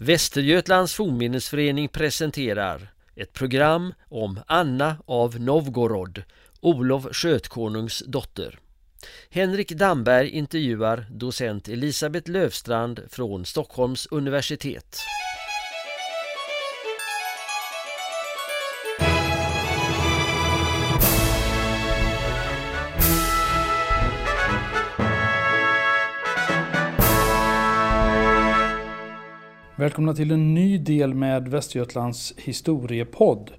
Västergötlands fornminnesförening presenterar ett program om Anna av Novgorod, Olof Skötkonungs dotter. Henrik Damberg intervjuar docent Elisabeth Lövstrand från Stockholms universitet. Välkomna till en ny del med Västergötlands historiepodd.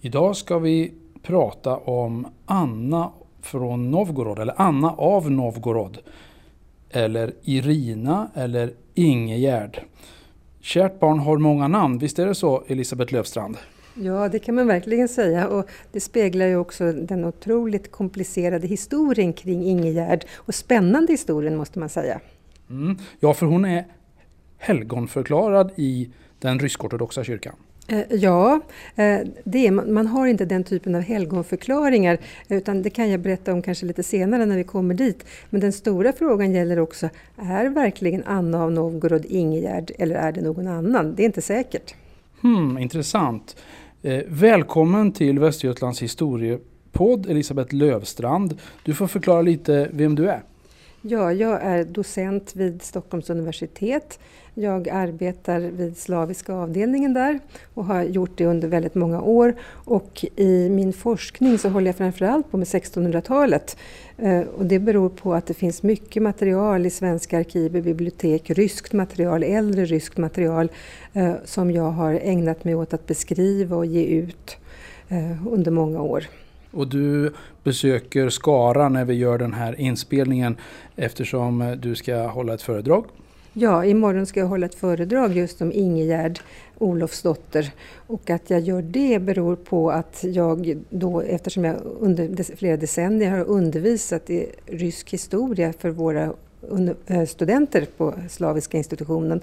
Idag ska vi prata om Anna från Novgorod, eller Anna av Novgorod. Eller Irina eller Ingegärd. Kärt barn har många namn, visst är det så Elisabeth Löfstrand? Ja, det kan man verkligen säga och det speglar ju också den otroligt komplicerade historien kring Ingegärd och spännande historien måste man säga. Mm. Ja, för hon är helgonförklarad i den rysk-ortodoxa kyrkan. Eh, ja, eh, det man har inte den typen av helgonförklaringar utan det kan jag berätta om kanske lite senare när vi kommer dit. Men den stora frågan gäller också, är verkligen Anna av Novgorod Ingegärd eller är det någon annan? Det är inte säkert. Hmm, intressant. Eh, välkommen till Västergötlands historiepodd Elisabeth Lövstrand. Du får förklara lite vem du är. Ja, jag är docent vid Stockholms universitet. Jag arbetar vid slaviska avdelningen där och har gjort det under väldigt många år. Och i min forskning så håller jag framförallt på med 1600-talet. Eh, och det beror på att det finns mycket material i svenska arkiv och bibliotek, ryskt material, äldre ryskt material eh, som jag har ägnat mig åt att beskriva och ge ut eh, under många år. Och du besöker Skara när vi gör den här inspelningen eftersom eh, du ska hålla ett föredrag. Ja, imorgon ska jag hålla ett föredrag just om Ingegärd Olofsdotter. Och att jag gör det beror på att jag då, eftersom jag under flera decennier har undervisat i rysk historia för våra studenter på Slaviska institutionen.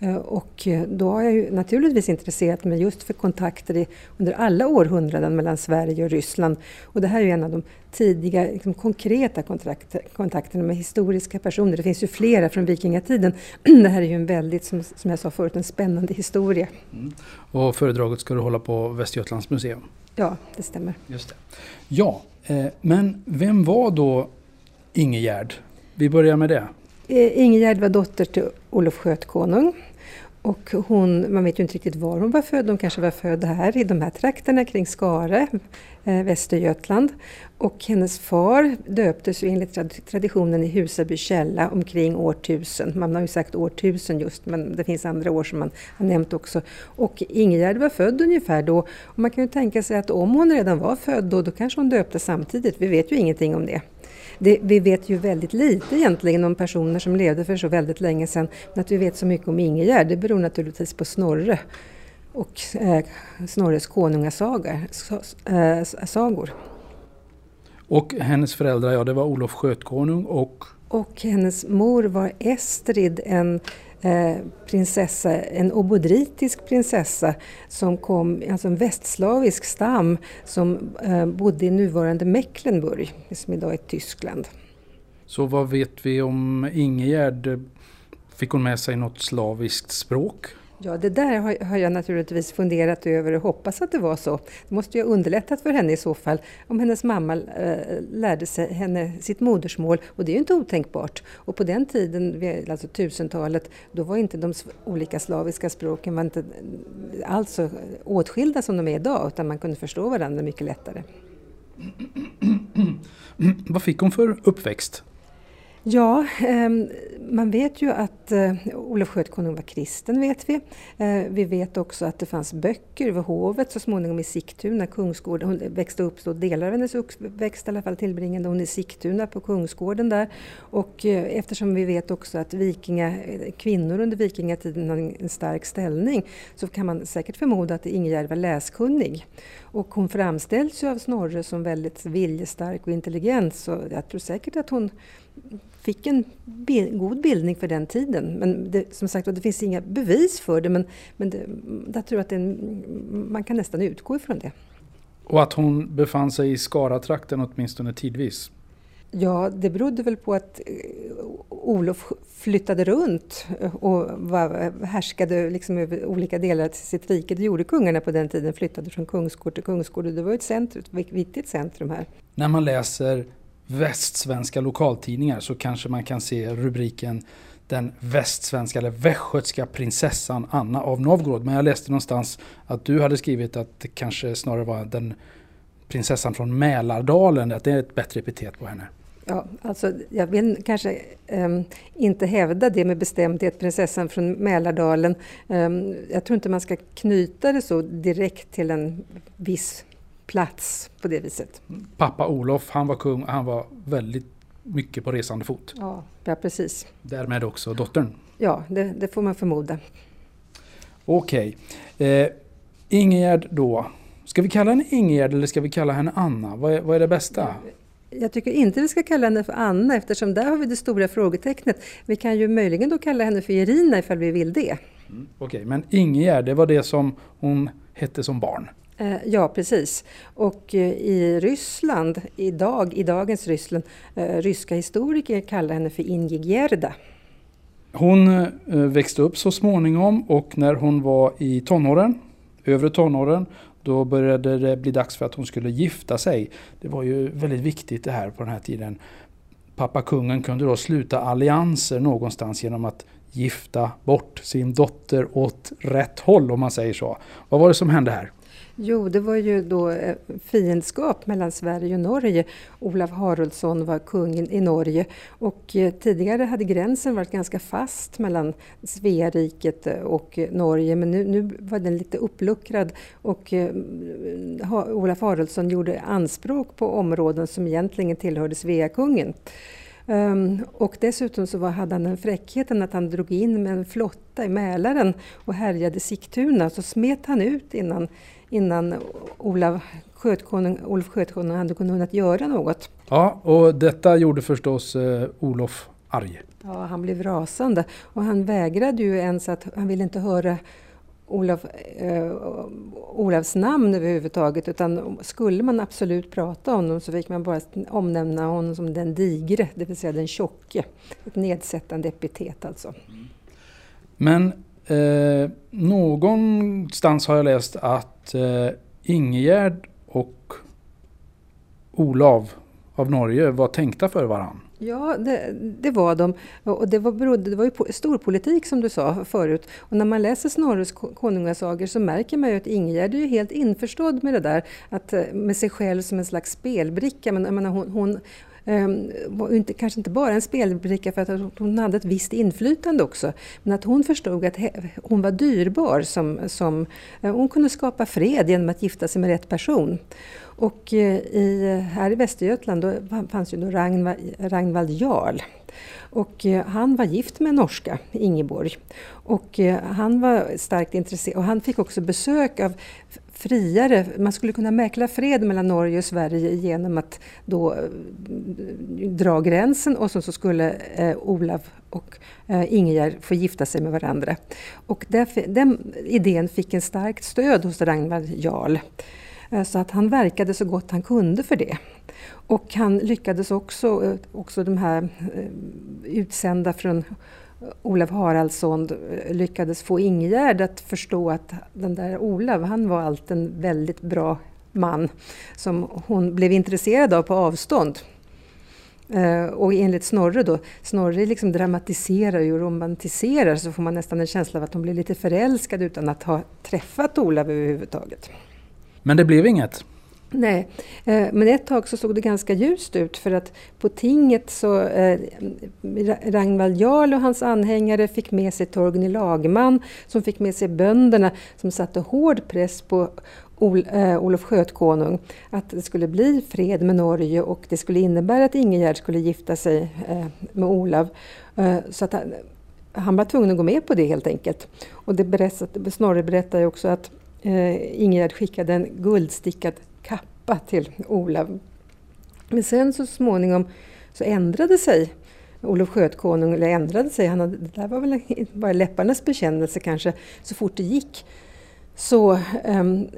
Eh, och eh, då har jag ju naturligtvis intresserat mig just för kontakter under alla århundraden mellan Sverige och Ryssland. Och det här är ju en av de tidiga liksom, konkreta kontakterna med historiska personer. Det finns ju flera från vikingatiden. Det här är ju en väldigt, som, som jag sa förut, en spännande historia. Mm. Och föredraget ska du hålla på Västergötlands museum? Ja, det stämmer. Just det. Ja, men vem var då Ingegärd vi börjar med det. Ingegerd Ingegärd var dotter till Olof Skötkonung. Och hon, man vet ju inte riktigt var hon var född. Hon kanske var född här i de här trakterna kring Skare, eh, Västergötland. Och hennes far döptes ju enligt traditionen i Husaby källa omkring år 1000. Man har ju sagt år 1000 just, men det finns andra år som man har nämnt också. Och Ingegärd var född ungefär då. Och man kan ju tänka sig att om hon redan var född då, då kanske hon döptes samtidigt. Vi vet ju ingenting om det. Det, vi vet ju väldigt lite egentligen om personer som levde för så väldigt länge sedan. Men att vi vet så mycket om Ingegärd det beror naturligtvis på Snorre och eh, Snorres konungasagor. Eh, och hennes föräldrar, ja det var Olof Skötkonung och? Och hennes mor var Estrid, en Eh, prinsessa, en obodritisk prinsessa som kom, alltså en västslavisk stam som eh, bodde i nuvarande Mecklenburg, som idag är Tyskland. Så vad vet vi om Ingegärd? Fick hon med sig något slaviskt språk? Ja, det där har, jag naturligtvis funderat över och hoppas att det var så. Det måste ju ha underlättat för henne i så fall om hennes mamma eh, lärde sig henne sitt modersmål och det är ju inte otänkbart. Och på den tiden, alltså tusentalet, då var inte de olika slaviska språken var inte alls så åtskilda som de är idag utan man kunde förstå varandra mycket lättare. Vad fick hon för uppväxt? Ja, ehm, man vet ju att eh, Olof Skötkonung var kristen, vet vi. Eh, vi vet också att det fanns böcker vid hovet så småningom i Sigtuna, Kungsgården. Hon växte upp, så delar av hennes uppväxt i alla fall tillbringade hon i Sigtuna på Kungsgården där. Och eh, eftersom vi vet också att vikinga, eh, kvinnor under vikingatiden hade en stark ställning så kan man säkert förmoda att Ingegärd var läskunnig. Och hon framställs ju av Snorre som väldigt viljestark och intelligent så jag tror säkert att hon fick en god bildning för den tiden. Men det, som sagt det finns inga bevis för det men, men det, jag tror att det, man kan nästan utgå ifrån det. Och att hon befann sig i Skaratrakten åtminstone tidvis? Ja, det berodde väl på att eh, Olof flyttade runt och var, härskade liksom över olika delar av sitt rike. Det gjorde kungarna på den tiden, flyttade från kungsgård till kungsgård. Det var ett, centrum, ett viktigt centrum här. När man läser västsvenska lokaltidningar så kanske man kan se rubriken den västsvenska eller västgötska prinsessan Anna av Novgorod. Men jag läste någonstans att du hade skrivit att det kanske snarare var den prinsessan från Mälardalen, att det är ett bättre epitet på henne. Ja, alltså jag vill kanske um, inte hävda det med bestämdhet, prinsessan från Mälardalen. Um, jag tror inte man ska knyta det så direkt till en viss plats på det viset. Pappa Olof, han var kung han var väldigt mycket på resande fot. Ja, ja precis. Därmed också dottern. Ja, det, det får man förmoda. Okej. Eh, Ingegärd då. Ska vi kalla henne Ingegärd eller ska vi kalla henne Anna? Vad är, vad är det bästa? Jag tycker inte vi ska kalla henne för Anna eftersom där har vi det stora frågetecknet. Vi kan ju möjligen då kalla henne för Irina ifall vi vill det. Mm, Okej, men Ingegärd, det var det som hon hette som barn? Eh, ja, precis. Och eh, i Ryssland, idag, i dagens Ryssland, eh, ryska historiker kallar henne för Ingigärda. Hon växte upp så småningom och när hon var i tonåren, övre tonåren, då började det bli dags för att hon skulle gifta sig. Det var ju väldigt viktigt det här på den här tiden. Pappa kungen kunde då sluta allianser någonstans genom att gifta bort sin dotter åt rätt håll om man säger så. Vad var det som hände här? Jo, det var ju då eh, fiendskap mellan Sverige och Norge. Olaf Haraldsson var kung i Norge och eh, tidigare hade gränsen varit ganska fast mellan Sveariket eh, och Norge men nu, nu var den lite uppluckrad och mm, Olav Olaf Haraldsson gjorde anspråk på områden som egentligen tillhörde Sveakungen. Um, och dessutom så var, hade han den fräckheten att han drog in med en flotta i Mälaren och härjade Sigtuna. Så smet han ut innan, innan Olav Skötkonung, Olof Skötkonung hade kunnat göra något. Ja, och detta gjorde förstås eh, Olof arg. Ja, han blev rasande och han vägrade ju ens att, han ville inte höra Olof, eh, Olafs namn överhuvudtaget utan skulle man absolut prata om honom så fick man bara omnämna honom som den digre, det vill säga den tjocke. Ett nedsättande epitet alltså. Men eh, någonstans har jag läst att eh, Ingegärd och Olav av Norge var tänkta för varann. Ja, det, det, var de. Och det var, berodde, det var ju storpolitik som du sa förut. Och när man läser Snorres konungasagor så märker man ju att Ingegärd är ju helt införstådd med det där. Att, eh, med sig själv som en slags spelbricka. Men, menar, hon, hon Ehm, inte, kanske inte bara en spelbricka för att hon hade ett visst inflytande också. Men att hon förstod att hon var dyrbar. Som, som, eh, hon kunde skapa fred genom att gifta sig med rätt person. Och eh, i, här i Västergötland då fanns ju då Ragnvald, Ragnvald Jarl. Och eh, han var gift med en norska, Ingeborg. Och han var starkt intresserad och han fick också besök av friare, man skulle kunna mäkla fred mellan Norge och Sverige genom att då eh, dra gränsen och så, så skulle eh, Olav och eh, Ingegerd få gifta sig med varandra. Och därför, den idén fick en starkt stöd hos Ragnvald Jarl. Eh, så att han verkade så gott han kunde för det. Och han lyckades också, eh, också de här utsända från Olav Haraldsson eh, lyckades få Ingegärd att förstå att den där Olav, han var allt en väldigt bra man som hon blev intresserad av på avstånd. Eh, och enligt Snorre då, Snorre liksom dramatiserar och romantiserar så får man nästan en känsla av att hon blir lite förälskad utan att ha träffat Olav överhuvudtaget. Men det blev inget. Nej, eh, men ett tag så såg det ganska ljust ut för att på tinget så eh, Ragnvald Jarl och hans anhängare fick med sig Torgny Lagman som fick med sig bönderna som satte hård press på Ol, eh, Olof Skötkonung att det skulle bli fred med Norge och det skulle innebära att Ingegerd skulle gifta sig eh, med Olav. Eh, så att han, han var tvungen att gå med på det helt enkelt. Och det berättar, Snorre berättar ju också att eh, Ingegerd skickade en guldstickad kappa till Olav. Men sen så småningom så ändrade sig Olof Skötkonung, eller ändrade sig, han hade, det där var väl bara läpparnas bekännelse kanske, så fort det gick. så um,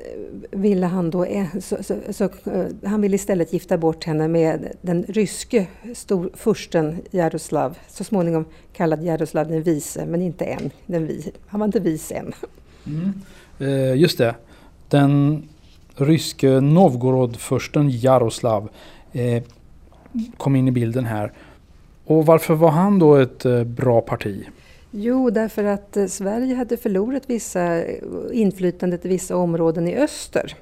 ville han då, eh, så, så, så, uh, han ville istället gifta bort henne med den ryske stor, fursten Jaroslav, så småningom kallad Jaroslav den vise, men inte än. Den vi, han var inte vis än. Mm. Uh, just det. Den ryske Novgorodfursten Jaroslav eh, kom in i bilden här. Och varför var han då ett eh, bra parti? Jo, därför att eh, Sverige hade förlorat vissa eh, inflytandet i vissa områden i öster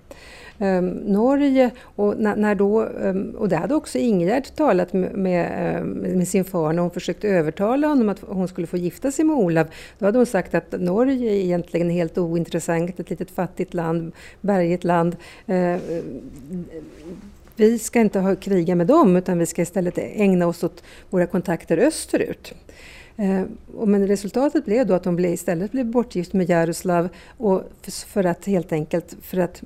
eh, Norge, och, när då, eh, och det hade också Ingegerd talat med, med, med, sin far när hon försökte övertala honom att hon skulle få gifta sig med Olav. Då hade hon sagt att Norge är egentligen helt ointressant, ett litet fattigt land, bergigt land. Eh, vi ska inte ha kriga med dem utan vi ska istället ägna oss åt våra kontakter österut. Eh, men resultatet blev då att hon istället blev bortgift med Jaroslav och för att helt enkelt för att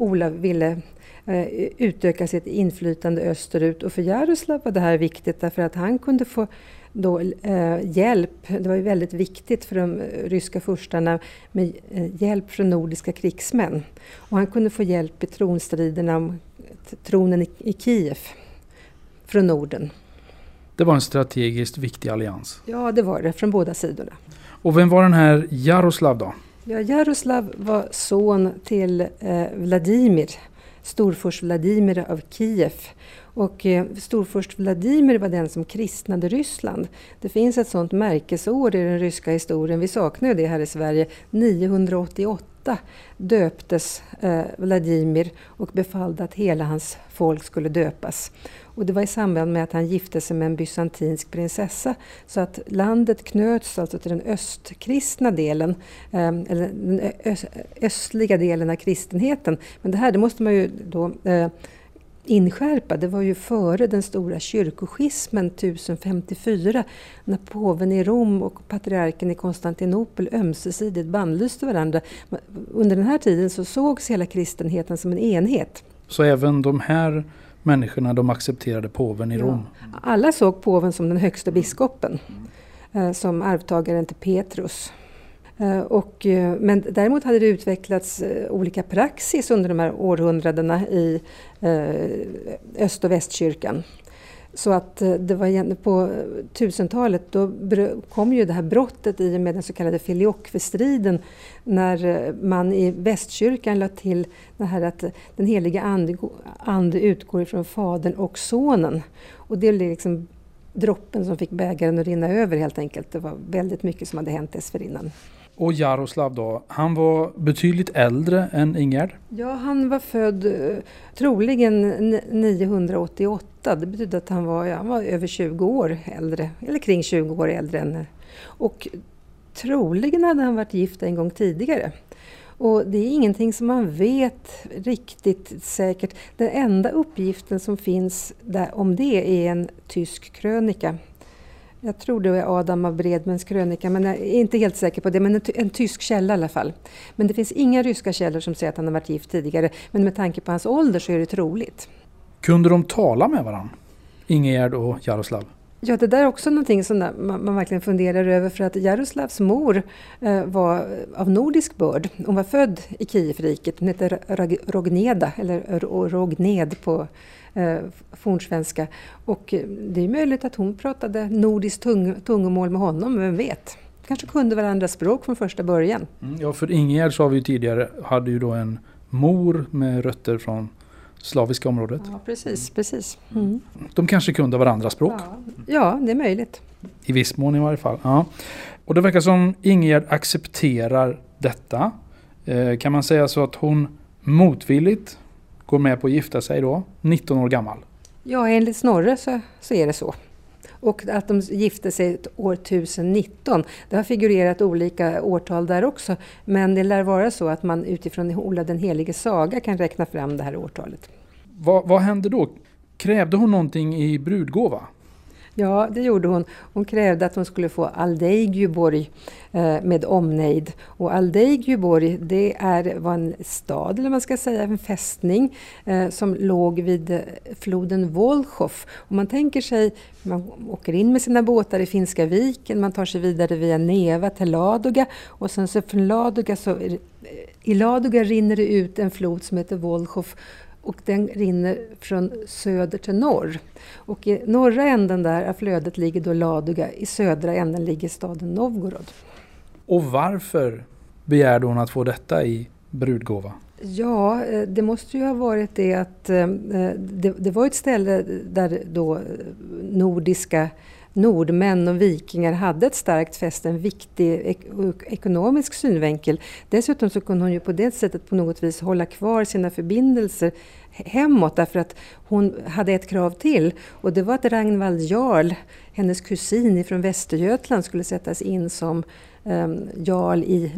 Olav ville eh, utöka sitt inflytande österut och för Jaroslav var det här viktigt därför att han kunde få då, eh, hjälp, det var ju väldigt viktigt för de ryska furstarna med eh, hjälp från nordiska krigsmän. Och han kunde få hjälp i tronstriderna om tronen i, i Kiev från Norden. Det var en strategiskt viktig allians. Ja, det var det från båda sidorna. Och vem var den här Jaroslav då? Ja, Jaroslav var son till eh, Vladimir, storfurst Vladimir av Kiev. Och eh, storfurst Vladimir var den som kristnade Ryssland. Det finns ett sådant märkesår i den ryska historien, vi saknar det här i Sverige, 988 döptes eh, Vladimir och befallde att hela hans folk skulle döpas. Och det var i samband med att han gifte sig med en bysantinsk prinsessa. Så att landet knöts alltså till den östkristna delen, eh, eller den östliga delen av kristenheten. Men det här det måste man ju då eh, inskärpa, det var ju före den stora kyrkoschismen 1054 när påven i Rom och patriarken i Konstantinopel ömsesidigt bannlyste varandra. Under den här tiden så sågs hela kristenheten som en enhet. Så även de här människorna de accepterade påven i ja. Rom? Alla såg påven som den högsta biskopen, eh, som arvtagaren till Petrus. Eh, och, eh, men däremot hade det utvecklats olika praxis under de här århundradena i öst och västkyrkan. Så att eh, det var på eh, 1000-talet då kom ju det här brottet i och med den så kallade filioquestriden när eh, man i västkyrkan lade till det här att den heliga ande, ande utgår ifrån Fadern och Sonen. Och det blev liksom droppen som fick bägaren att rinna över helt enkelt. Det var väldigt mycket som hade hänt dessförinnan. Och Jaroslav då, han var betydligt äldre än Ingerd? Ja, han var född eh, troligen 988. Det betyder att han var, ja, han var över 20 år äldre, eller kring 20 år äldre än... Och troligen hade han varit gift en gång tidigare. Och det är ingenting som man vet riktigt säkert. Den enda uppgiften som finns där om det är en tysk krönika jag tror det är Adam av Bredmens krönika, men jag är inte helt säker på det. Men en, en, tysk källa i alla fall. Men det finns inga ryska källor som säger att han har varit gift tidigare. Men med tanke på hans ålder så är det troligt. Kunde de tala med varandra? Ingegerd och Jaroslav? Ja, det där är också någonting som man, man verkligen funderar över för att Jaroslavs mor eh, var av nordisk börd. Hon var född i Kievriket, hon hette Rogneda, eller Rogned på eh, fornsvenska. Och eh, det är möjligt att hon pratade nordiskt tung, tungomål med honom, vem vet? Kanske kunde varandras språk från första början. Mm, ja, för Ingegerd sa vi ju tidigare, hade ju då en mor med rötter från slaviska området. Ja, precis. precis. Mm. De kanske kunde varandras språk? Ja, ja, det är möjligt. I viss mån i varje fall. Ja. Och det verkar som Ingegerd accepterar detta. Eh, kan man säga så att hon motvilligt går med på att gifta sig då, 19 år gammal? Ja, enligt Snorre så, så är det så. Och att de gifte sig år 1019. Det har figurerat olika årtal där också. Men det lär vara så att man utifrån Ola den helige saga kan räkna fram det här årtalet. Vad, vad hände då? Krävde hon någonting i brudgåva? Ja, det gjorde hon. Hon krävde att hon skulle få Aldeigjuborg eh, med omnejd. Och Aldeigjuborg, det är, var en stad, eller man ska säga, en fästning eh, som låg vid eh, floden Wolchow. Om man tänker sig, man åker in med sina båtar i Finska viken, man tar sig vidare via Neva till Ladoga och sen så från Ladoga så eh, I Ladoga rinner det ut en flod som heter Volkhov och den rinner från söder till norr. Och i norra änden där av flödet ligger då Ladoga, i södra änden ligger staden Novgorod. Och varför begärde hon att få detta i brudgåva? Ja, eh, det måste ju ha varit det att eh, det, det var ett ställe där då nordiska nordmän och vikingar hade ett starkt fäste, en viktig ek ekonomisk synvinkel. Dessutom så kunde hon ju på det sättet på något vis hålla kvar sina förbindelser hemåt därför att hon hade ett krav till och det var att Ragnvald Jarl, hennes kusin från Västergötland, skulle sättas in som um, jarl i,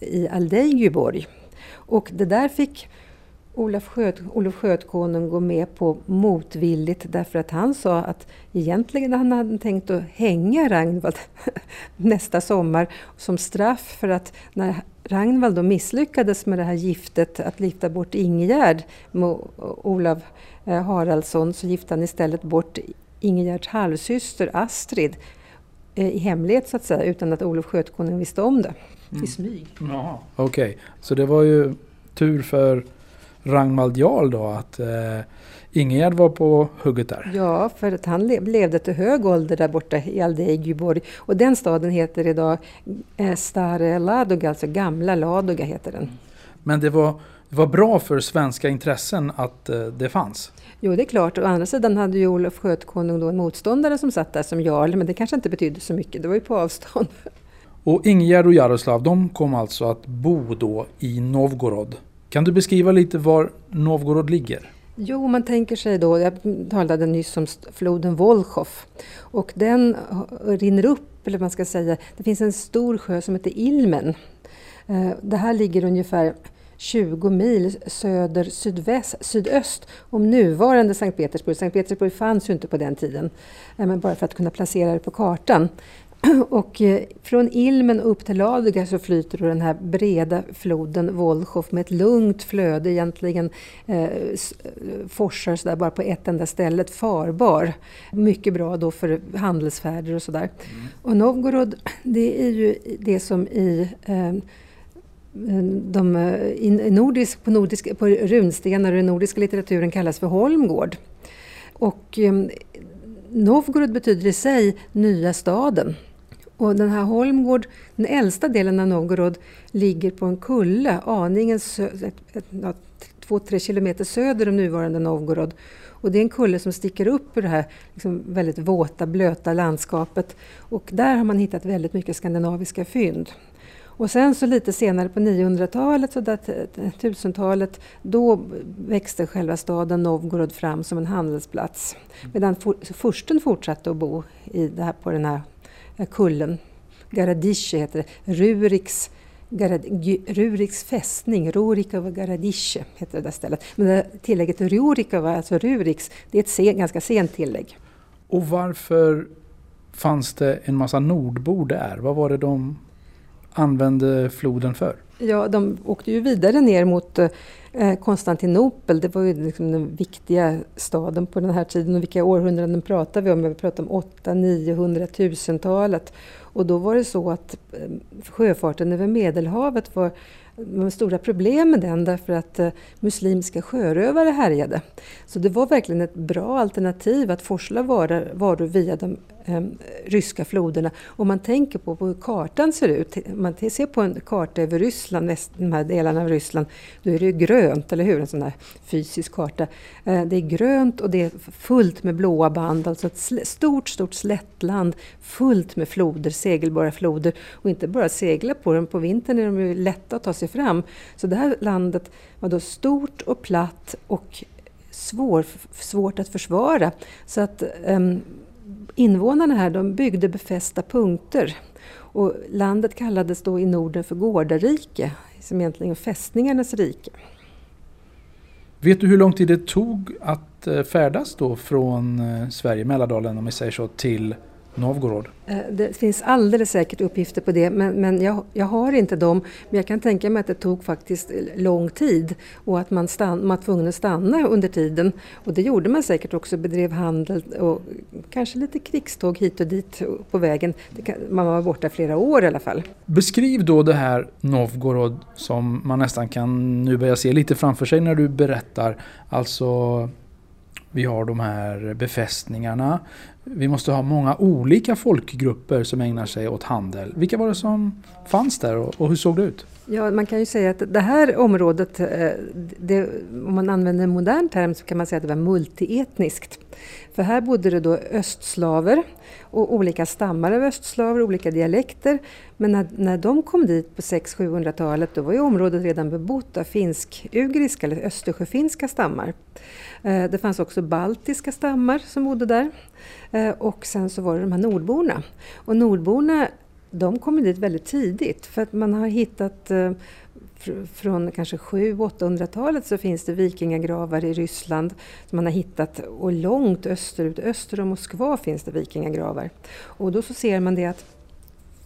i Aldeigyborg. Och det där fick Olof, Sköt, Olof Skötkonung gå med på motvilligt därför att han sa att egentligen han hade tänkt att hänga Ragnvald nästa sommar som straff för att när Ragnvald då misslyckades med det här giftet att gifta bort Ingegärd med Olav eh, Haraldsson så gifte han istället bort Ingegärds halvsyster Astrid eh, i hemlighet så att säga utan att Olof Skötkonung visste om det. Mm. I smyg. Okej, okay. så det var ju tur för Ragnvald Jarl då att eh, Ingegärd var på hugget där? Ja, för att han levde till hög ålder där borta i Aldeigyborg. Och den staden heter idag eh, Stare Ladoga, alltså Gamla Ladoga heter den. Men det var, det var bra för svenska intressen att eh, det fanns? Jo, det är klart. Å andra sidan hade ju Olof Skötkonung då en motståndare som satt där som jarl, men det kanske inte betydde så mycket. Det var ju på avstånd. Och Ingegärd och Jaroslav, de kom alltså att bo då i Novgorod kan du beskriva lite var Novgorod ligger? Jo, man tänker sig då, jag talade nyss om floden Volkhov och den rinner upp, eller man ska säga, det finns en stor sjö som heter Ilmen. Eh, det här ligger ungefär 20 mil söder sydväst, sydöst om nuvarande Sankt Petersburg. Sankt Petersburg fanns ju inte på den tiden, eh, men bara för att kunna placera det på kartan. Och eh, från Ilmen upp till Ladoga så flyter den här breda floden Volkhov med ett lugnt flöde egentligen eh, forsar så där bara på ett enda ställe, farbar. Mycket bra då för handelsfärder och sådär. Mm. Och Novgorod, det är ju det som i eh, de, i nordisk, på, nordisk, på runstenar och den nordiska litteraturen kallas för Holmgård. Och eh, Novgorod betyder i sig nya staden. Och den här Holmgård, den äldsta delen av Novgorod, ligger på en kulle aningen två-tre kilometer söder om nuvarande Novgorod. Och det är en kulle som sticker upp ur det här liksom väldigt våta, blöta landskapet. Och där har man hittat väldigt mycket skandinaviska fynd. Och sen så lite senare på 900-talet, så där 1000-talet, då växte själva staden Novgorod fram som en handelsplats. Medan for, fursten fortsatte att bo i det här, på den här kullen. Garadiche heter det. Ruriks, Garad, Ruriks fästning, Rurikova Garadiche heter det där stället. Men det tillägget Rurikova, alltså Ruriks, det är ett sen, ganska sent tillägg. Och varför fanns det en massa nordbor där? Vad var det de använde floden för? Ja, de åkte ju vidare ner mot eh, Eh, Konstantinopel. Det var ju liksom den viktiga staden på den här tiden. Och vilka århundraden pratar vi om? Vi pratar om 800-900 1000-talet. Och då var det så att eh, sjöfarten över Medelhavet var var stora problem med den därför att eh, muslimska sjörövare härjade. Så det var verkligen ett bra alternativ att forsla varor, varor via de eh, ryska floderna. Om man tänker på, på hur kartan ser ut, om man ser på en karta över Ryssland, de här delarna av Ryssland, då är det ju grönt, eller hur? En sån här fysisk karta. Eh, det är grönt och det är fullt med blåa band, alltså ett stort, stort slättland fullt med floder, segelbara floder. Och inte bara segla på dem, på vintern är de ju lätta att ta sig fram. Så det här landet var då stort och platt och svår, svårt att försvara. Så att um, invånarna här de byggde befästa punkter. Och landet kallades då i Norden för Gårdarike, som egentligen fästningarnas rike. Vet du hur lång tid det tog att eh, färdas då från eh, Sverige, Mälardalen om vi säger så, till Novgorod? Eh, det finns alldeles säkert uppgifter på det men, men jag, jag, har inte dem. Men jag kan tänka mig att det tog faktiskt lång tid och att man, stann, man var tvungen att stanna under tiden. Och det gjorde man säkert också, bedrev handel och kanske lite krigståg hit och dit på vägen. Kan, man var borta flera år i alla fall. Beskriv då det här Novgorod som man nästan kan nu börja se lite framför sig när du berättar. Alltså vi har de här befästningarna. Vi måste ha många olika folkgrupper som ägnar sig åt handel. Vilka var det som fanns där och hur såg det ut? Ja, man kan ju säga att det här området, eh, det, om man använder en modern term så kan man säga att det var multietniskt. För här bodde det då östslaver och olika stammar av östslaver, olika dialekter. Men när, när de kom dit på 600-700-talet då var ju området redan bebott av finsk-ugriska eller östersjöfinska stammar. Eh, det fanns också baltiska stammar som bodde där. Eh, och sen så var det de här nordborna. Och nordborna de kom dit väldigt tidigt för att man har hittat eh, från kanske 700-800-talet så finns det vikingagravar i Ryssland som man har hittat och långt österut, öster om Moskva finns det vikingagravar. Och då så ser man det att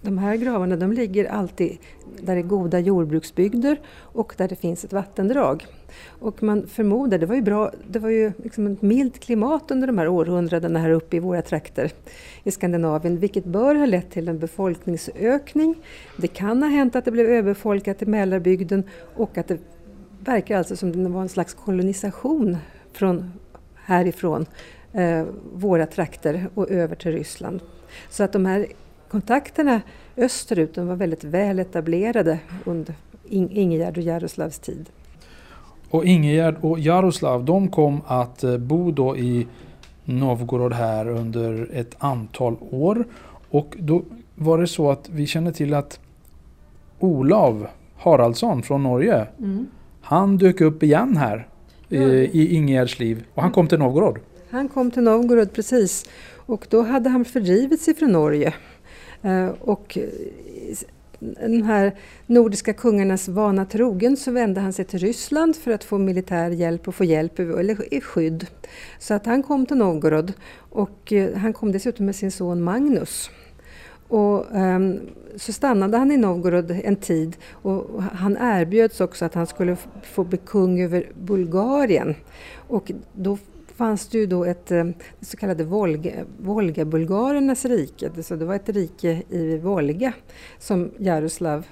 de här gravarna de ligger alltid där det är goda jordbruksbygder och där det finns ett vattendrag. Och man förmodar, det var ju bra, det var ju liksom ett milt klimat under de här århundradena här uppe i våra trakter i Skandinavien, vilket bör ha lett till en befolkningsökning. Det kan ha hänt att det blev överfolkat i Mälarbygden och att det verkar alltså som det var en slags kolonisation från härifrån eh, våra trakter och över till Ryssland. Så att de här kontakterna österut var väldigt väl etablerade under Ingegärd och Jaroslavs tid. Och Ingegärd och Jaroslav de kom att eh, bo då i Novgorod här under ett antal år. Och då var det så att vi känner till att Olav Haraldsson från Norge mm. Han dök upp igen här ja. i Ingegärds liv och han kom till Novgorod. Han kom till Novgorod precis och då hade han fördrivit sig från Norge Eh, Eh, och eh, de här nordiska kungarnas vana trogen så vände han sig till Ryssland för att få militär hjälp och få hjälp eller skydd. Så att han kom till Novgorod och eh, han kom dessutom med sin son Magnus. Och, um, så stannade han i Novgorod en tid och han erbjöds också att han skulle få bli kung över Bulgarien. Och då fanns det ju då ett eh, det så kallade Volga, Volga-bulgarernas rike. Så det var ett rike i Volga som Jaroslav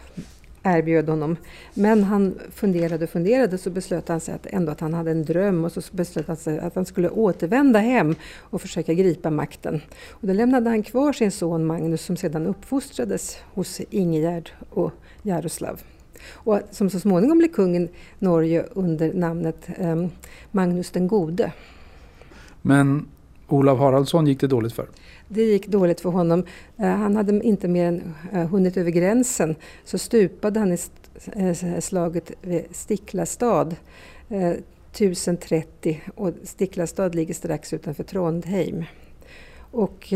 erbjöd honom. Men han funderade och funderade så beslöt han sig att ändå att han hade en dröm och så beslöt han sig att han skulle återvända hem och försöka gripa makten. Och då lämnade han kvar sin son Magnus som sedan uppfostrades hos Ingegärd och Jaroslav. Och som så småningom blev kungen Norge under namnet eh, Magnus den gode. Men Olav Haraldsson gick det dåligt för? Det gick dåligt för honom. Eh, han hade inte mer än eh, hunnit över gränsen så stupade han i eh, slaget vid Stiklastad 1030 och Stiklastad ligger strax utanför Trondheim. Och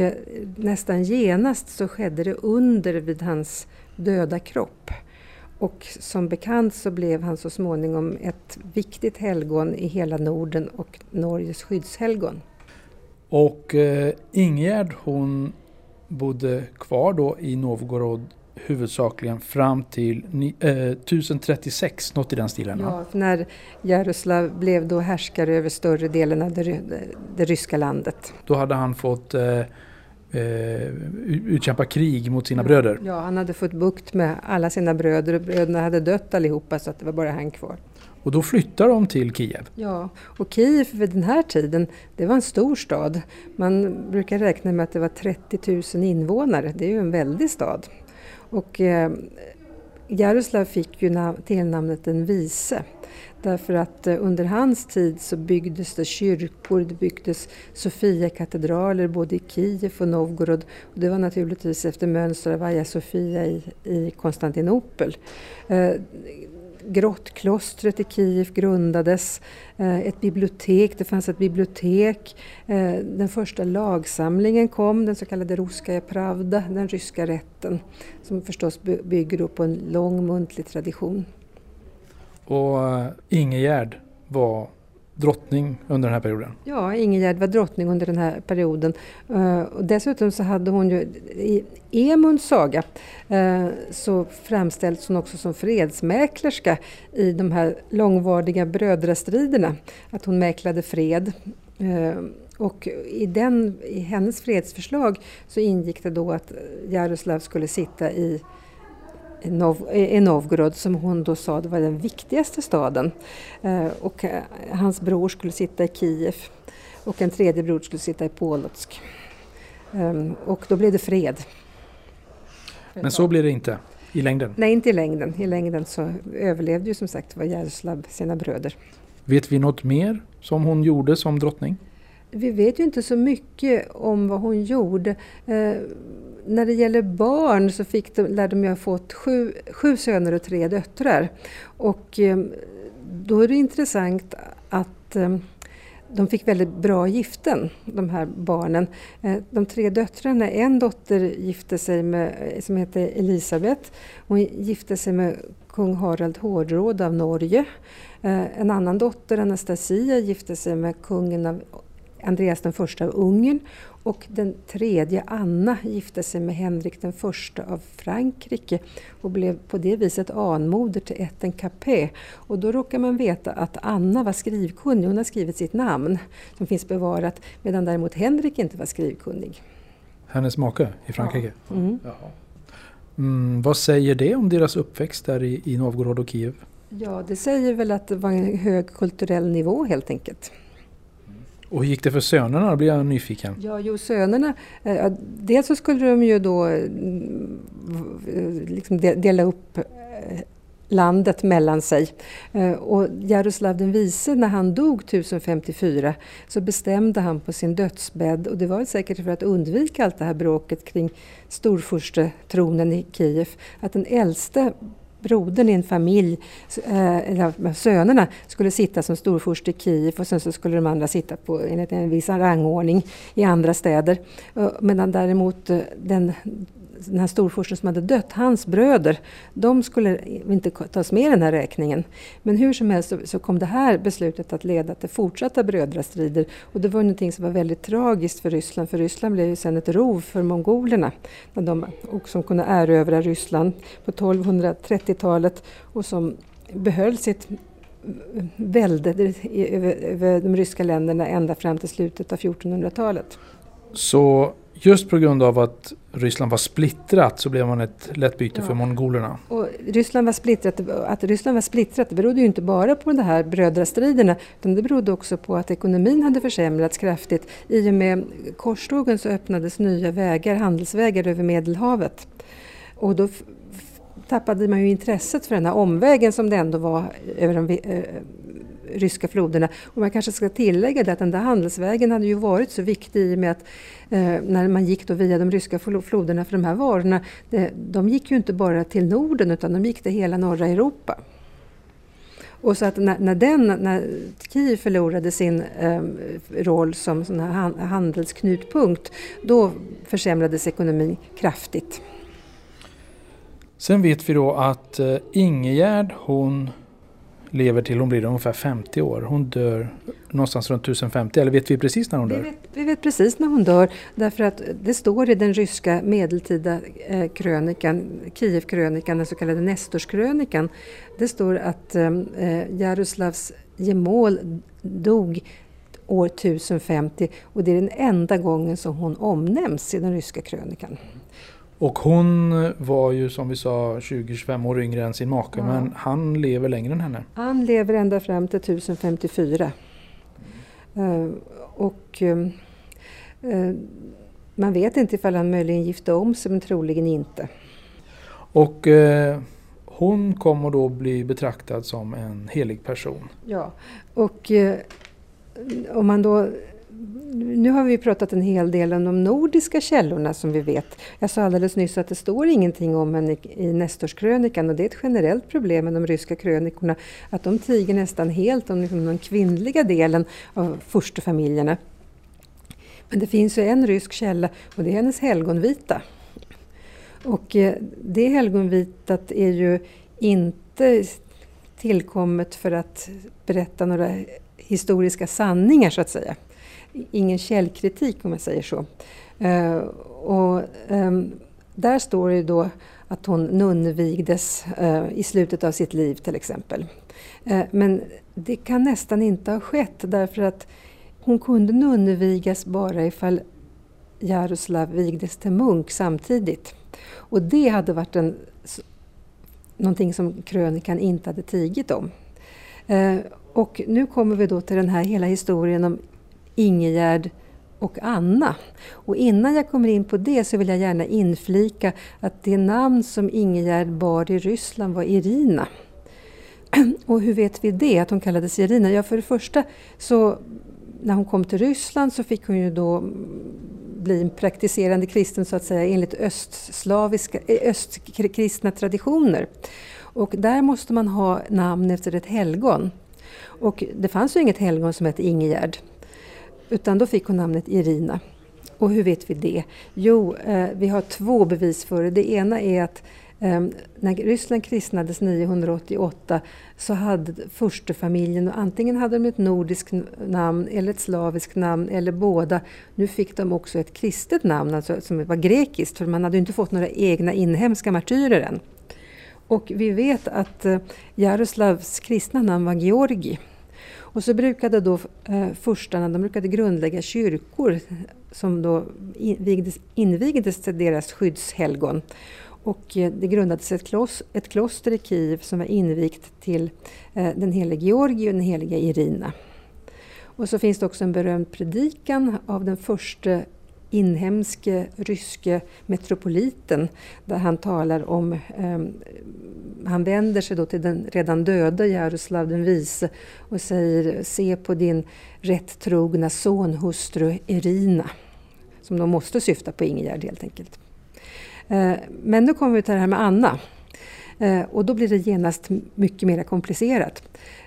nästan genast så skedde det under vid hans döda kropp. Och som bekant så blev han så småningom ett viktigt helgon i hela Norden och Norges skyddshelgon. Och eh, Ingegärd hon bodde kvar då i Novgorod huvudsakligen fram till eh, 1036, något i den stilen? Ja, när Jaroslav blev då härskare över större delen av det, det ryska landet. Då hade han fått eh, eh, utkämpa krig mot sina bröder. Ja, han hade fått bukt med alla sina bröder och bröderna hade dött allihopa så att det var bara han kvar. Och då flyttar de till Kiev? Ja, och Kiev vid den här tiden, det var en stor stad. Man brukar räkna med att det var 30 000 invånare, det är ju en väldig stad. Och eh, Jaroslav fick ju tillnamnet den vise Därför att eh, under hans tid så byggdes det kyrkor, det byggdes Sofia-katedraler både i Kiev och Novgorod. Och det var naturligtvis efter mönster av Hagia Sofia i, i Konstantinopel. Eh, Grottklostret i Kiev grundades, eh, ett bibliotek, det fanns ett bibliotek. Eh, den första lagsamlingen kom, den så kallade Ruskaja Pravda, den ryska rätten, som förstås bygger på en lång muntlig tradition. Och eh, Ingegärd var drottning under den här perioden. Ja, Ingegärd var drottning under den här perioden. Uh, och dessutom så hade hon ju i Emunds saga uh, så framställs hon också som fredsmäklerska i de här långvariga brödrastriderna. Att hon mäklade fred. Uh, och i, den, i hennes fredsförslag så ingick det då att Jaroslav skulle sitta i Nov, i Novgorod som hon då sa var den viktigaste staden. Eh, och eh, hans bror skulle sitta i Kiev och en tredje bror skulle sitta i Polotsk. Ehm, och då blev det fred. Men så blir det inte i längden? Nej, inte i längden. I längden så överlevde ju som sagt var Jaroslav sina bröder. Vet vi något mer som hon gjorde som drottning? Vi vet ju inte så mycket om vad hon gjorde. Eh, när det gäller barn så fick de, lär de ju ha fått sju, sju söner och tre döttrar. Och eh, då är det intressant att eh, de fick väldigt bra giften, de här barnen. Eh, de tre döttrarna, en dotter gifte sig med, eh, som heter Elisabet. Hon gifte sig med kung Harald Hårdråd av Norge. Eh, en annan dotter, Anastasia, gifte sig med kungen av Andreas den första av Ungern och den tredje, Anna, gifte sig med Henrik den första av Frankrike och blev på det viset anmoder till ätten Capet. Och då råkar man veta att Anna var skrivkunnig, hon har skrivit sitt namn som finns bevarat, medan däremot Henrik inte var skrivkunnig. Hennes make i Frankrike? Ja. Mm. Mm, vad säger det om deras uppväxt där i, i Novgorod och Kiev? Ja, det säger väl att det var en hög kulturell nivå helt enkelt. Och hur gick det för sönerna? Då blir jag nyfiken. Ja, jo, sönerna. Eh, dels så skulle de ju då eh, liksom dela upp eh, landet mellan sig. Eh, och Jaroslav den vise, när han dog 1054, så bestämde han på sin dödsbädd, och det var säkert för att undvika allt det här bråket kring storfurstetronen i Kiev, att den äldste brodern i en familj, eh, sönerna, skulle sitta som storfurste i Kiev och sen så skulle de andra sitta på enligt en viss rangordning i andra städer. Eh, medan däremot eh, den den här storfursten som hade dött, hans bröder, de skulle inte tas med i den här räkningen. Men hur som helst så, så, kom det här beslutet att leda till fortsatta brödrastrider. Och det var någonting som var väldigt tragiskt för Ryssland, för Ryssland blev ju sen ett rov för mongolerna, när de, och som kunde erövra Ryssland på 1230-talet och som behöll sitt välde över de ryska länderna ända fram till slutet av 1400-talet. Så just på grund av att Ryssland var splittrat så blev man ett lätt byte ja. för mongolerna. Och Ryssland var splittrat, att Ryssland var splittrat det berodde ju inte bara på de här brödrastriderna utan det berodde också på att ekonomin hade försämrats kraftigt. I och med korstågen så öppnades nya vägar, handelsvägar över Medelhavet. Och då tappade man ju intresset för den här omvägen som det ändå var över de ryska floderna. Och man kanske ska tillägga det att den där handelsvägen hade ju varit så viktig i och med att eh, när man gick då via de ryska floderna för de här varorna, det, de gick ju inte bara till Norden utan de gick till hela norra Europa. Och så att när, när, den, när Kiev förlorade sin eh, roll som sån här handelsknutpunkt, då försämrades ekonomin kraftigt. Sen vet vi då att eh, Ingegärd hon lever till hon blir ungefär 50 år. Hon dör någonstans runt 1050, eller vet vi precis när hon dör? Vi vet, vi vet precis när hon dör, därför att det står i den ryska medeltida eh, krönikan, Kievkrönikan, den så kallade Nestorskrönikan. Det står att eh, Jaroslavs gemål dog år 1050 och det är den enda gången som hon omnämns i den ryska krönikan. Och hon var ju som vi sa 20-25 år yngre än sin make ja. men han lever längre än henne. Han lever ända fram till 1054. Mm. Uh, och uh, uh, man vet inte ifall han möjligen gifte om sig men troligen inte. Och hon kommer då bli betraktad som en helig person. Ja, och om man då nu har vi pratat en hel del om de nordiska källorna som vi vet. Jag sa alldeles nyss att det står ingenting om henne i Nestorskrönikan och det är ett generellt problem med de ryska krönikorna att de tiger nästan helt om liksom den kvinnliga delen av furstefamiljerna. Men det finns ju en rysk källa och det är hennes helgonvita. Och eh, det helgonvitat är ju inte tillkommet för att berätta några historiska sanningar så att säga. Ingen källkritik om man säger så. Eh, och, ehm, där står det då att hon nunnvigdes eh, i slutet av sitt liv till exempel. Eh, men det kan nästan inte ha skett därför att hon kunde nunnvigas bara ifall Jaroslav vigdes till munk samtidigt. Och det hade varit en, någonting som krönikan inte hade tigit om. Eh, och nu kommer vi då till den här hela historien om Ingegärd och Anna. Och innan jag kommer in på det så vill jag gärna inflika att det namn som Ingegärd bar i Ryssland var Irina. Och hur vet vi det, att hon kallades Irina? Ja, för det första så när hon kom till Ryssland så fick hon ju då bli en praktiserande kristen så att säga enligt östslaviska, eh, östkristna traditioner. Och där måste man ha namn efter ett helgon. Och det fanns ju inget helgon som hette Ingegärd. Utan då fick hon namnet Irina. Och hur vet vi det? Jo, eh, vi har två bevis för det. Det ena är att eh, när Ryssland kristnades 988 så hade furstefamiljen, antingen hade de ett nordiskt namn eller ett slaviskt namn eller båda. Nu fick de också ett kristet namn, alltså, som var grekiskt, för man hade inte fått några egna inhemska martyrer än. Och vi vet att eh, Jaroslavs kristna namn var Georgi. Och så brukade då eh, furstarna de brukade grundlägga kyrkor som då invigdes, invigdes till deras skyddshelgon. Och eh, det grundades ett, klos, ett kloster i Kiev som var invigt till eh, den helige Georgi och den heliga Irina. Och så finns det också en berömd predikan av den första inhemske ryske metropoliten där han talar om, eh, han vänder sig då till den redan döda Jaroslav den vise och säger se på din rättrogna sonhustru Irina. Som de måste syfta på Ingegärd helt enkelt. Eh, men nu kommer vi till det här med Anna. Eh, och då blir det genast mycket mer komplicerat.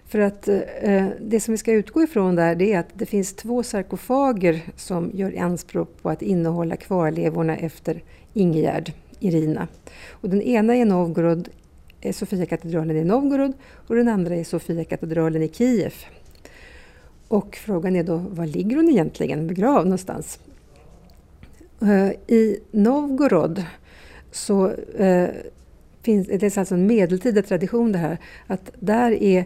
För att eh, det som vi ska utgå ifrån där det är att det finns två sarkofager som gör anspråk på att innehålla kvarlevorna efter Ingegärd, Irina. Och den ena är Novgorod, är Sofiakatedralen i Novgorod och den andra är Sofiakatedralen i Kiev. Och frågan är då, var ligger hon egentligen begravd någonstans? Eh, I Novgorod så eh, finns det är alltså en medeltida tradition det här, att där är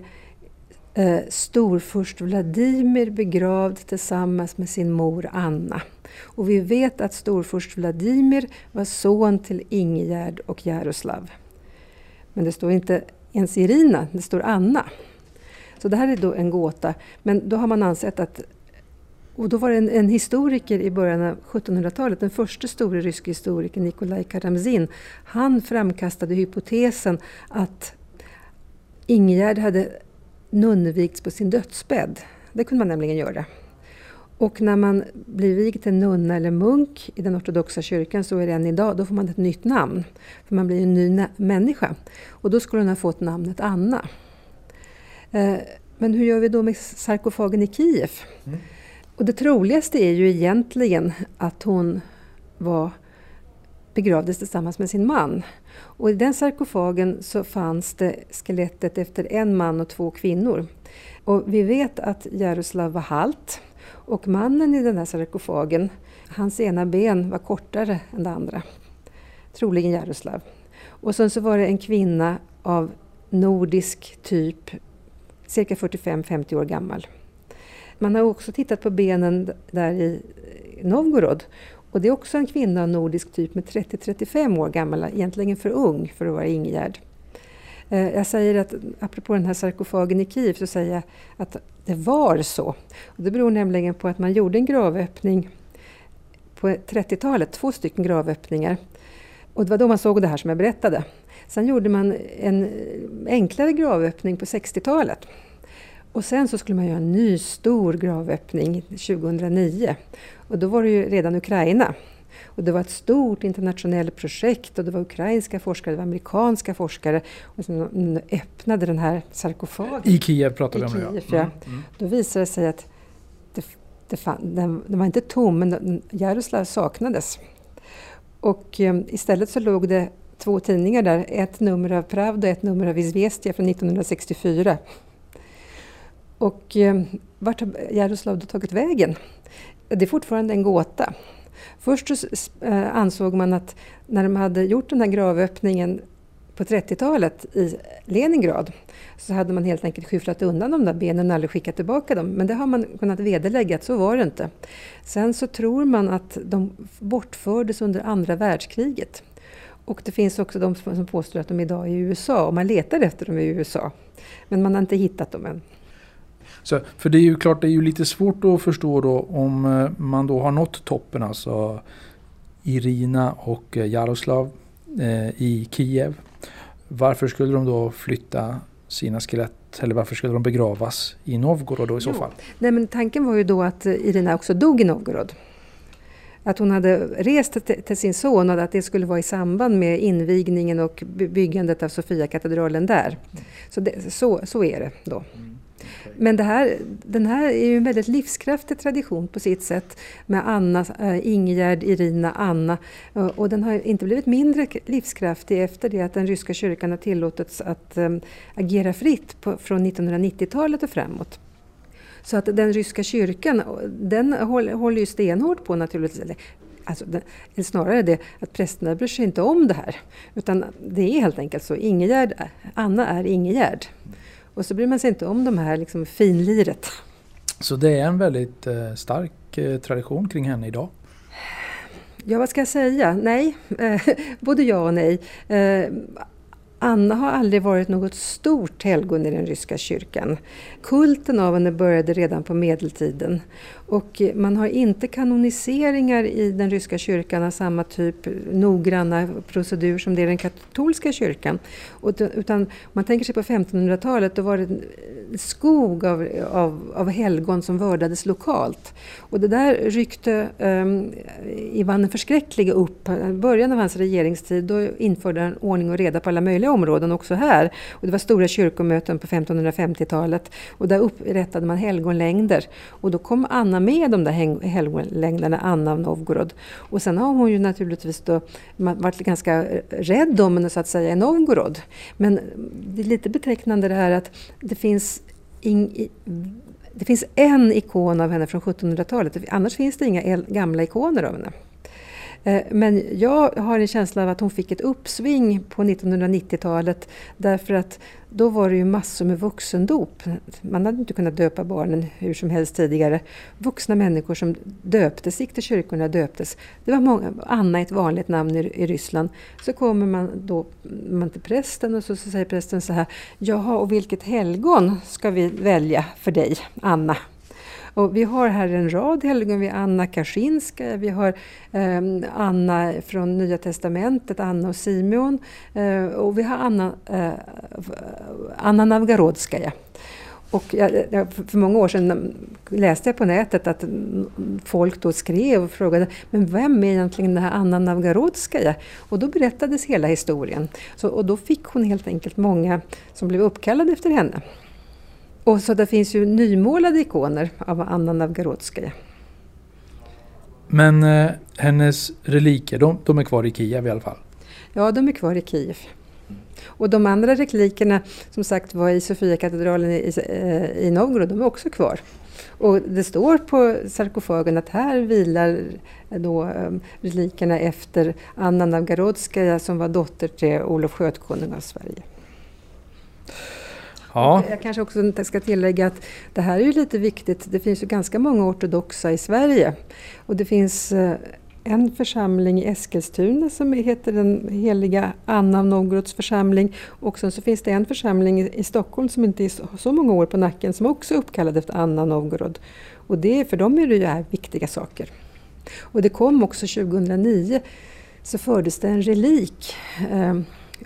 eh, storfurst Vladimir begravd tillsammans med sin mor Anna. Och vi vet att storfurst Vladimir var son till Ingegärd och Jaroslav. Men det står inte ens Irina, det står Anna. Så det här är då en gåta. Men då har man ansett att och då var det en, en historiker i början av 1700-talet, den första stora ryska historikern Nikolaj Karamzin. Han framkastade hypotesen att Ingegärd hade nunnvigts på sin dödsbädd. Det kunde man nämligen göra. Och när man blir vigd till nunna eller munk i den ortodoxa kyrkan, så är det än idag, då får man ett nytt namn. För man blir en ny människa. Och då skulle hon ha fått namnet Anna. Eh, men hur gör vi då med sarkofagen i Kiev? Mm. Och det troligaste är ju egentligen att hon var begravdes tillsammans med sin man. Och I den sarkofagen så fanns det skelettet efter en man och två kvinnor. Och vi vet att Jaroslav var halt och mannen i den här sarkofagen, hans ena ben var kortare än det andra. Troligen Jaroslav. Och sen så var det en kvinna av nordisk typ, cirka 45-50 år gammal. Man har också tittat på benen där i Novgorod. Och det är också en kvinna av nordisk typ med 30-35 år gammal, egentligen för ung för att vara Ingegärd. Eh, jag säger att, apropå den här sarkofagen i Kiev, så säger jag att det var så. Och det beror nämligen på att man gjorde en gravöppning på 30-talet, två stycken gravöppningar. Och det var då man såg det här som jag berättade. Sen gjorde man en enklare gravöppning på 60-talet. Och sen så skulle man göra en ny stor gravöppning 2009. Och då var det ju redan Ukraina. Och det var ett stort internationellt projekt och det var ukrainska forskare, det var amerikanska forskare. Och sen öppnade den här sarkofagen. I Kiev pratar vi om Kiev, ja. Mm, mm. Då visade det sig att det, det fann, den, den, var inte tom, men Jaroslav saknades. Och um, istället så låg det två tidningar där, ett nummer av Pravda och ett nummer av Izvestia från 1964. Och eh, vart har Jaroslav då tagit vägen? Det är fortfarande en gåta. Först så eh, ansåg man att när de hade gjort den här gravöppningen på 30-talet i Leningrad så hade man helt enkelt skyfflat undan de där benen och aldrig skickat tillbaka dem. Men det har man kunnat vederlägga att så var det inte. Sen så tror man att de bortfördes under andra världskriget. Och det finns också de som påstår att de idag är i USA och man letar efter dem i USA. Men man har inte hittat dem än. Så, för det är ju klart, det är ju lite svårt att förstå då om eh, man då har nått toppen, alltså Irina och eh, Jaroslav eh, i Kiev. Varför skulle de då flytta sina skelett eller varför skulle de begravas i Novgorod då i så fall? Nej, men tanken var ju då att Irina också dog i Novgorod. Att hon hade rest till sin son och att det skulle vara i samband med invigningen och byggandet av Sofia-katedralen där. Så, det, så, så är det då. Mm. Men det här, den här är ju en väldigt livskraftig tradition på sitt sätt med Anna, eh, Ingegärd, Irina, Anna. Eh, och den har inte blivit mindre livskraftig efter det att den ryska kyrkan har tillåtits att eh, agera fritt på, från 1990-talet och framåt. Så att den ryska kyrkan, den håller, håller ju stenhårt på naturligtvis. Alltså, eller snarare det att prästerna bryr sig inte om det här. Utan det är helt enkelt så, Ingegärd, Anna är Ingegärd. Och så bryr man sig inte om de här liksom, finliret. Så det är en väldigt eh, stark eh, tradition kring henne idag? Ja, vad ska jag säga? Nej, eh, både ja och nej. Anna har aldrig varit något stort helgon i den ryska kyrkan. Kulten av henne började redan på medeltiden. Och man har inte kanoniseringar i den ryska kyrkan av samma typ noggranna procedur som det är i den katolska kyrkan. Utan man tänker sig på 1500-talet, då var det en skog av, av, av helgon som vördades lokalt. Och det där ryckte um, Ivan den förskräcklige upp. I början av hans regeringstid då införde han ordning och reda på alla möjliga områden också här. Och det var stora kyrkomöten på 1550-talet och där upprättade man helgonlängder. Och då kom Anna med de där helgonlängderna, Anna av Novgorod. Och sen har hon ju naturligtvis då varit ganska rädd om henne så att säga i Novgorod. Men det är lite betecknande det här att det finns ing, det finns en ikon av henne från 1700-talet, annars finns det inga gamla ikoner av henne. Eh, men jag har en känsla av att hon fick ett uppsving på 1990-talet därför att då var det ju massor med vuxendop. Man hade inte kunnat döpa barnen hur som helst tidigare. Vuxna människor som döptes, gick till kyrkorna och döptes. Det var många, Anna är ett vanligt namn i, i Ryssland. Så kommer man då man till prästen och så, så säger prästen så här. Jaha, och vilket helgon ska vi välja för dig, Anna? Och vi har här en rad helgon. Vi har Anna Kaczynska, vi har eh, Anna från Nya Testamentet, Anna och Simeon. Eh, och vi har Anna, eh, Anna Novgorodskaja. Och jag, för många år sedan läste jag på nätet att folk då skrev och frågade men vem är egentligen den här Anna Novgorodskaja? Och då berättades hela historien. Så, och då fick hon helt enkelt många som blev uppkallade efter henne. Och så det finns ju nymålade ikoner av Anna Novgorodskaja. Men eh, hennes reliker, de, de, är kvar i Kiev i alla fall? Ja, de är kvar i Kiev. Och de andra relikerna som sagt var i Sofiakatedralen i, i, i Novgorod, de är också kvar. Och det står på sarkofagen att här vilar då um, relikerna efter Anna Novgorodskaja som var dotter till Olof Skötkonung av Sverige. Ja. Jag kanske också ska tillägga att det här är ju lite viktigt. Det finns ju ganska många ortodoxa i Sverige. Och det finns eh, en församling i Eskilstuna som heter den heliga Anna av Novgorods församling. Och sen så finns det en församling i Stockholm som inte är så många år på nacken som också är uppkallad efter Anna Novgorod. Och det, för dem är det ju här viktiga saker. Och det kom också 2009 så fördes det en relik eh,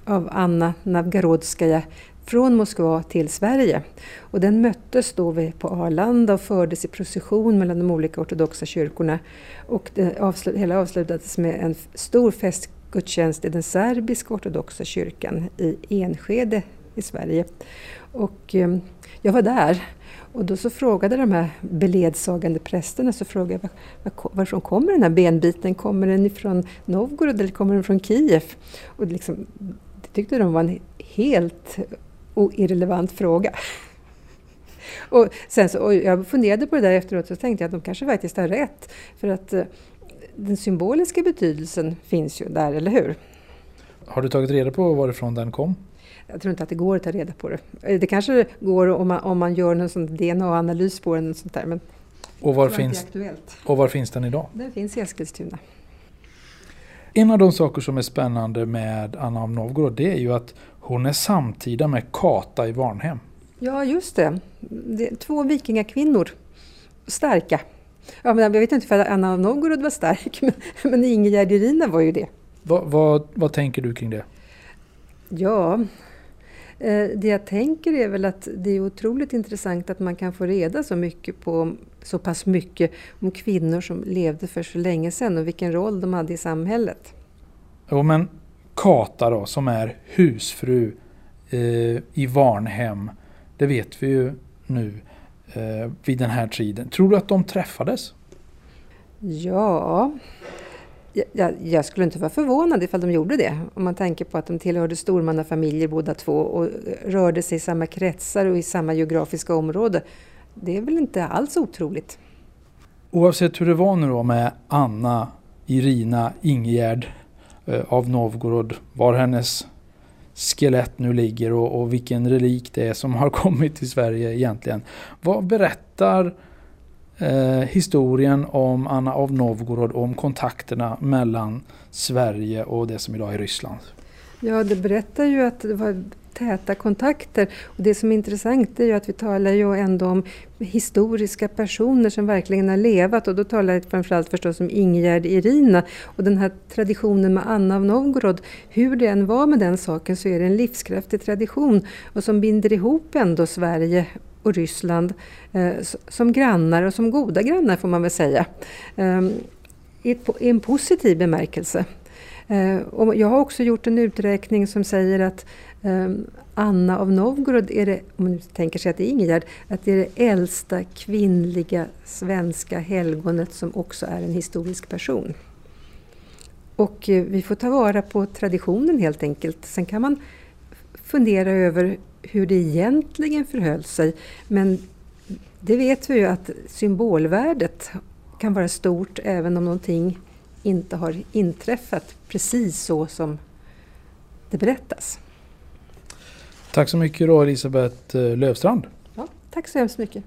av Anna Novgorodskaja från Moskva till Sverige. Och den möttes då på Arlanda och fördes i procession mellan de olika ortodoxa kyrkorna. Och det avslut, hela avslutades med en stor festgudstjänst i den serbiska ortodoxa kyrkan i Enskede i Sverige. Och eh, jag var där och då så frågade de här beledsagande prästerna så frågade jag var, varifrån kommer den här benbiten? Kommer den ifrån Novgorod eller kommer den från Kiev? Och liksom, det tyckte de var en helt irrelevant fråga. och sen så, och jag funderade på det där efteråt och tänkte jag att de kanske faktiskt har rätt. För att eh, den symboliska betydelsen finns ju där, eller hur? Har du tagit reda på varifrån den kom? Jag tror inte att det går att ta reda på det. Eh, det kanske går om man, om man gör någon sån DNA-analys på den. Och, sånt där, men och, var finns, och var finns den idag? Den finns i Eskilstuna. En av de saker som är spännande med Anna av Novgorod det är ju att hon är samtida med Kata i Varnhem. Ja, just det. det är två vikingakvinnor. Starka. Ja, men jag vet inte för Anna av Novgorod var stark, men, men Ingegerd Irina var ju det. Vad, vad, vad tänker du kring det? Ja, det jag tänker är väl att det är otroligt intressant att man kan få reda så mycket på så pass mycket om kvinnor som levde för så länge sedan och vilken roll de hade i samhället. Jo, men Kata då, som är husfru eh, i Varnhem, det vet vi ju nu eh, vid den här tiden. Tror du att de träffades? Ja, jag, jag, skulle inte vara förvånad ifall de gjorde det. Om man tänker på att de tillhörde stormannafamiljer båda två och eh, rörde sig i samma kretsar och i samma geografiska område. Det är väl inte alls otroligt. Oavsett hur det var nu då med Anna, Irina, Ingegärd eh, av Novgorod, var hennes skelett nu ligger och, och, vilken relik det är som har kommit till Sverige egentligen. Vad berättar eh, historien om Anna av Novgorod och om kontakterna mellan Sverige och det som idag är Ryssland? Ja, det berättar ju att det var täta kontakter. Och det som är intressant är ju att vi talar ju ändå om historiska personer som verkligen har levat och då talar jag framförallt förstås om Ingegärd Irina och den här traditionen med Anna av Novgorod. Hur det än var med den saken så är det en livskraftig tradition och som binder ihop ändå Sverige och Ryssland eh, som grannar och som goda grannar får man väl säga. Eh, i, en positiv bemärkelse. Eh, och jag har också gjort en uträkning som säger att ehm, Anna av Novgorod är det, om man tänker sig att det är Ingegärd, att det är det äldsta kvinnliga svenska helgonet som också är en historisk person. Och eh, vi får ta vara på traditionen helt enkelt. Sen kan man fundera över hur det egentligen förhöll sig. Men det vet vi ju att symbolvärdet kan vara stort även om någonting inte har inträffat precis så som det berättas. Tack så mycket då Elisabeth eh, Lövstrand. Ja, tack så hemskt mycket.